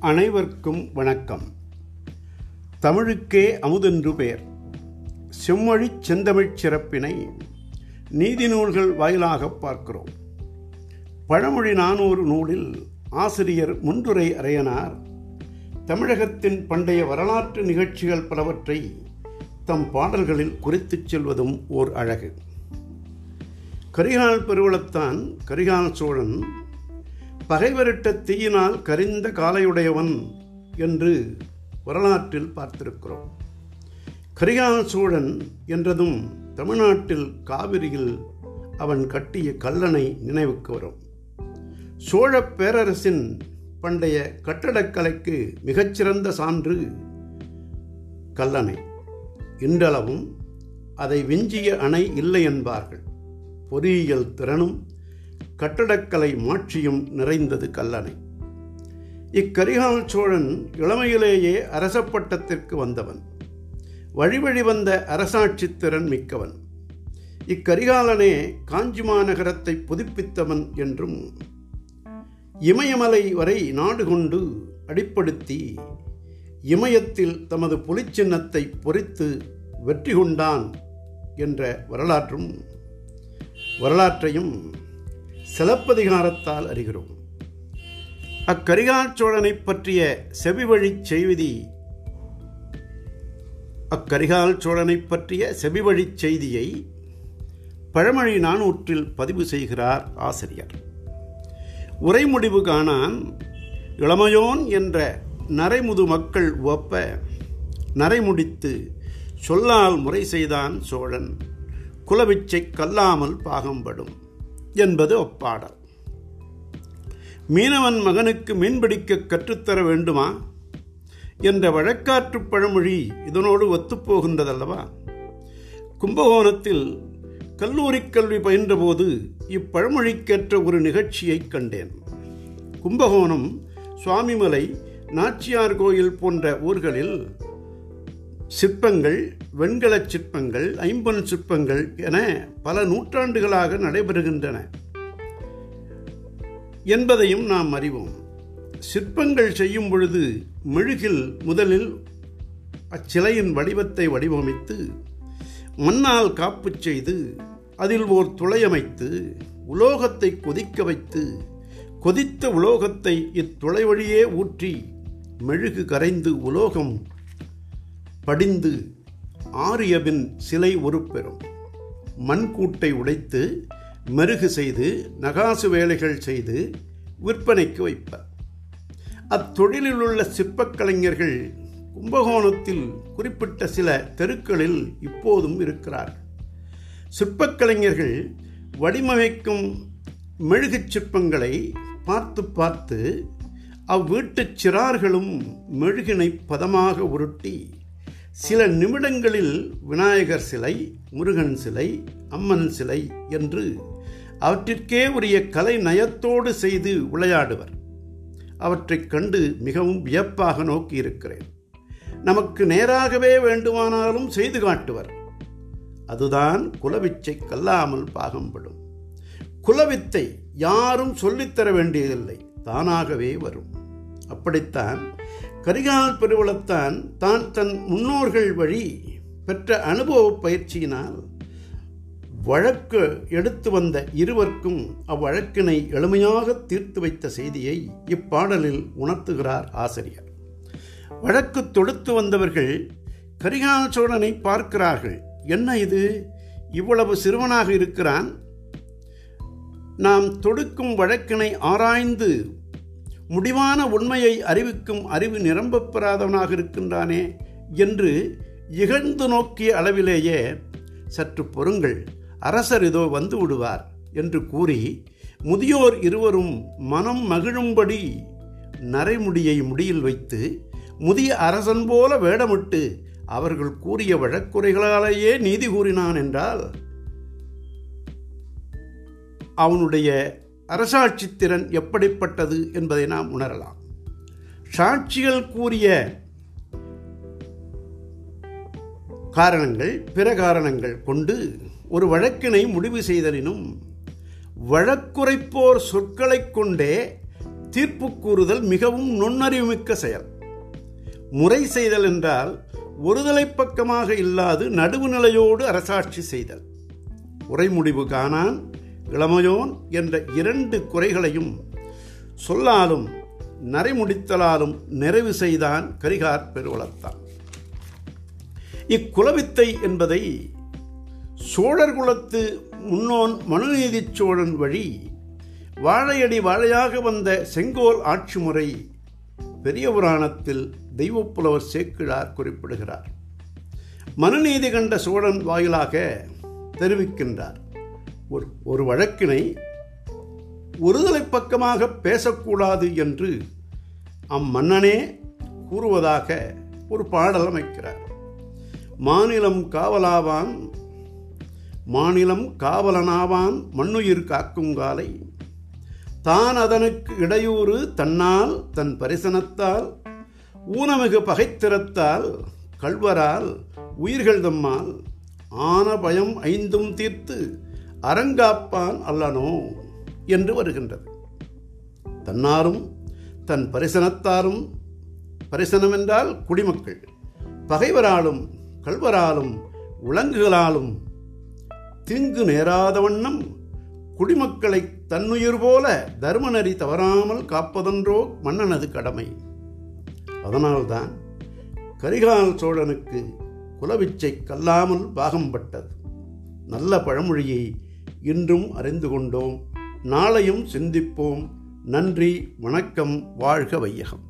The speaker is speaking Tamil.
அனைவருக்கும் வணக்கம். தமிழுக்கே அமுதென்று பெயர். செம்மொழிச் செந்தமிழ்ச் சிறப்பினை நீதி நூல்கள் வாயிலாக பார்க்கிறோம். பழமொழி நானூறு நூலில் ஆசிரியர் முன்துரை அறையனார் தமிழகத்தின் பண்டைய வரலாற்று நிகழ்ச்சிகள் பலவற்றை தம் பாடல்களில் குறித்துச் செல்வதும் ஓர் அழகு. கரிகால் பெருவளத்தான் கரிகால் சோழன் பகைவரிட்ட தீயினால் கரிந்த காலையுடையவன் என்று வரலாற்றில் பார்த்திருக்கிறோம். கரிகால் சோழன் என்றதும் தமிழ்நாட்டில் காவிரியில் அவன் கட்டிய கல்லணை நினைவுக்கு வரும். சோழ பேரரசின் பண்டைய கட்டடக்கலைக்கு மிகச்சிறந்த சான்று கல்லணை. இன்றளவும் அதை விஞ்சிய அணை இல்லை என்பார்கள். பொறியியல் திறனும் கட்டடக்கலை மாட்சியும் நிறைந்தது கல்லணை. இக்கரிகால் சோழன் இளமையிலேயே அரச பட்டத்திற்கு வந்தவன். வழிவழி வந்த அரசாட்சி திறன் மிக்கவன். இக்கரிகாலனே காஞ்சி மாநகரத்தை புதுப்பித்தவன் என்றும் இமயமலை வரை நாடு கொண்டு அடிப்படுத்தி இமயத்தில் தமது புலிச்சின்னத்தை பொறித்து வெற்றி கொண்டான் என்ற வரலாற்றும் வரலாற்றையும் சிலப்பதிகாரத்தால் அறிகிறோம். அக்கரிகால் சோழனை பற்றிய செவிவழி செய்தி அக்கரிகால் சோழனை பற்றிய செவிவழி செய்தியை பழமொழி நானூற்றில் பதிவு செய்கிறார் ஆசிரியர். உரைமுடிவு காணான் இளமையோன் என்ற நரைமுது மக்கள் ஒப்ப நரைமுடித்து சொல்லால் முறை செய்தான் சோழன். குலவிச்சை கல்லாமல் பாகம்படும். என்பது ஒப்பாடல். மீனவன் மகனுக்கு மீன்பிடிக்க கற்றுத்தர வேண்டுமா? என்ற வழக்காற்று பழமொழி இதனோடு ஒத்துப்போகின்றதல்லவா கும்பகோணத்தில் கல்லூரி கல்வி பயின்றபோது இப்பழமொழிக்கேற்ற ஒரு நிகழ்ச்சியை கண்டேன். கும்பகோணம் சுவாமிமலை நாச்சியார் கோயில் போன்ற ஊர்களில் சிற்பங்கள் வெண்கலச் சிற்பங்கள் ஐம்பொன் சிற்பங்கள் என பல நூற்றாண்டுகளாக நடைபெறுகின்றன. என்பதையும் நாம் அறிவோம். சிற்பங்கள் செய்யும் பொழுது மெழுகில் முதலில் அச்சிலையின் வடிவத்தை வடிவமைத்து மண்ணால் காப்பு செய்து அதில் ஓர் துளையமைத்து உலோகத்தை கொதிக்க வைத்து கொதித்த உலோகத்தை இத்துளை வழியே ஊற்றி மெழுகு கரைந்து உலோகம் படிந்து ஆரியபின் சிலை உருப்பெறும் மண்கூட்டை உடைத்து மெருகு செய்து நகாசு வேலைகள் செய்து விற்பனைக்கு வைப்பர். அத்தொழிலில் உள்ள சிற்பக்கலைஞர்கள் கும்பகோணத்தில் குறிப்பிட்ட சில தெருக்களில் இப்போதும் இருக்கிறார்கள். சிற்பக்கலைஞர்கள் வடிவமைக்கும் மெழுகுச் சிற்பங்களை பார்த்து பார்த்து அவ்வீட்டுச் சிறார்களும் மெழுகினை பதமாக உருட்டி சில நிமிடங்களில் விநாயகர் சிலை முருகன் சிலை அம்மன் சிலை என்று அவற்றிற்கே உரிய கலை நயத்தோடு செய்து விளையாடுவர். அவற்றைக் கண்டு மிகவும் வியப்பாக நோக்கியிருக்கிறேன் நமக்கு நேராகவே வேண்டுமானாலும் செய்து காட்டுவர். அதுதான் குலவிச்சை கல்லாமல் பாகம்படும் குலவித்தை யாரும் சொல்லித்தர வேண்டியதில்லை தானாகவே வரும். அப்படித்தான் கரிகால் பெருவளத்தான் தான் தன் முன்னோர்கள் வழி பெற்ற அனுபவ பயிற்சியினால் வழக்கு எடுத்து வந்த இருவருக்கும் அவ்வழக்கினை எளிமையாக தீர்த்து வைத்த செய்தியை இப்பாடலில் உணர்த்துகிறார் ஆசிரியர். வழக்கு தொடுத்து வந்தவர்கள் கரிகால் சோழனை பார்க்கிறார்கள். என்ன இது? இவ்வளவு சிறுவனாக இருக்கிறான்? நாம் தொடுக்கும் வழக்கினை ஆராய்ந்து முடிவான உண்மையை அறிவிக்கும் அறிவு நிரம்பப் பெறாதவனாக இருக்கின்றானே என்று இகழ்ந்து நோக்கிய அளவிலேயே சற்று பொறுங்கள் அரசர் இதோ வந்து விடுவார் என்று கூறி முதியோர் இருவரும் மனம் மகிழும்படி நரைமுடியை முடியில் வைத்து முதிய அரசன் போல வேடமிட்டு அவர்கள் கூறிய வழக்குறைகளாலேயே நீதி கூறினான் என்றால் அவனுடைய அரசாட்சி திறன் எப்படிப்பட்டது என்பதை நாம் உணரலாம். சாட்சிகள் கூறிய காரணங்கள் பிற காரணங்கள் கொண்டு ஒரு வழக்கினை முடிவு செய்தலினும் வழக்குரைப்போர் சொற்களைக் கொண்டே தீர்ப்பு கூறுதல் மிகவும் நுண்ணறிவுமிக்க செயல். முறை செய்தல் என்றால் ஒருதலை பக்கமாக இல்லாது நடுவுநிலையோடு அரசாட்சி செய்தல். உரை முடிவு காணான். இளமையோன் என்ற இரண்டு குறைகளையும் சொல்லாலும் நரைமுடித்தலாலும் நிறைவு செய்தான் கரிகார் பெருவளத்தான் இக்குலவித்தை என்பதை சோழர் குலத்து முன்னோன் மனுநீதி சோழன் வழி வாழையடி வாழையாக வந்த செங்கோல் ஆட்சி முறை பெரிய புராணத்தில் தெய்வப்புலவர் சேக்கிழார் குறிப்பிடுகிறார். மனுநீதி கண்ட சோழன் வாயிலாக தெரிவிக்கின்றார். ஒரு ஒரு வழக்கினை ஒருதலை பக்கமாக பேசக்கூடாது என்று அம்மன்னனே கூறுவதாக ஒரு பாடல் அமைக்கிறார். மாநிலம் காவலாவான் மாநிலம் காவலனாவான் மண்ணுயிர் காக்குங்காலை தான் அதனுக்கு இடையூறு தன்னால் தன் பரிசனத்தால் ஊனமிகு பகைத்திறத்தால் கள்வரால் உயிர்கள் தம்மால் ஆன பயம் ஐந்தும் தீர்த்து அரங்காப்பான் அல்லனோ என்று வருகின்றது. தன்னாரும் தன் பரிசனத்தாரும் பரிசனம் என்றால் குடிமக்கள் பகைவராலும் கள்வராலும் உலங்குகளாலும் தீங்கு நேராத வண்ணம் குடிமக்களை தன்னுயிர் போல தர்மநெறி தவறாமல் காப்பதென்றோ மன்னனது கடமை. அதனால்தான் கரிகால் சோழனுக்கு குலவிச்சை கல்லாமல் பாகம்பட்டது நல்ல பழமொழியை இன்றும் அறிந்து கொண்டோம். நாளையும் சிந்திப்போம். நன்றி வணக்கம் வாழ்க வையகம்.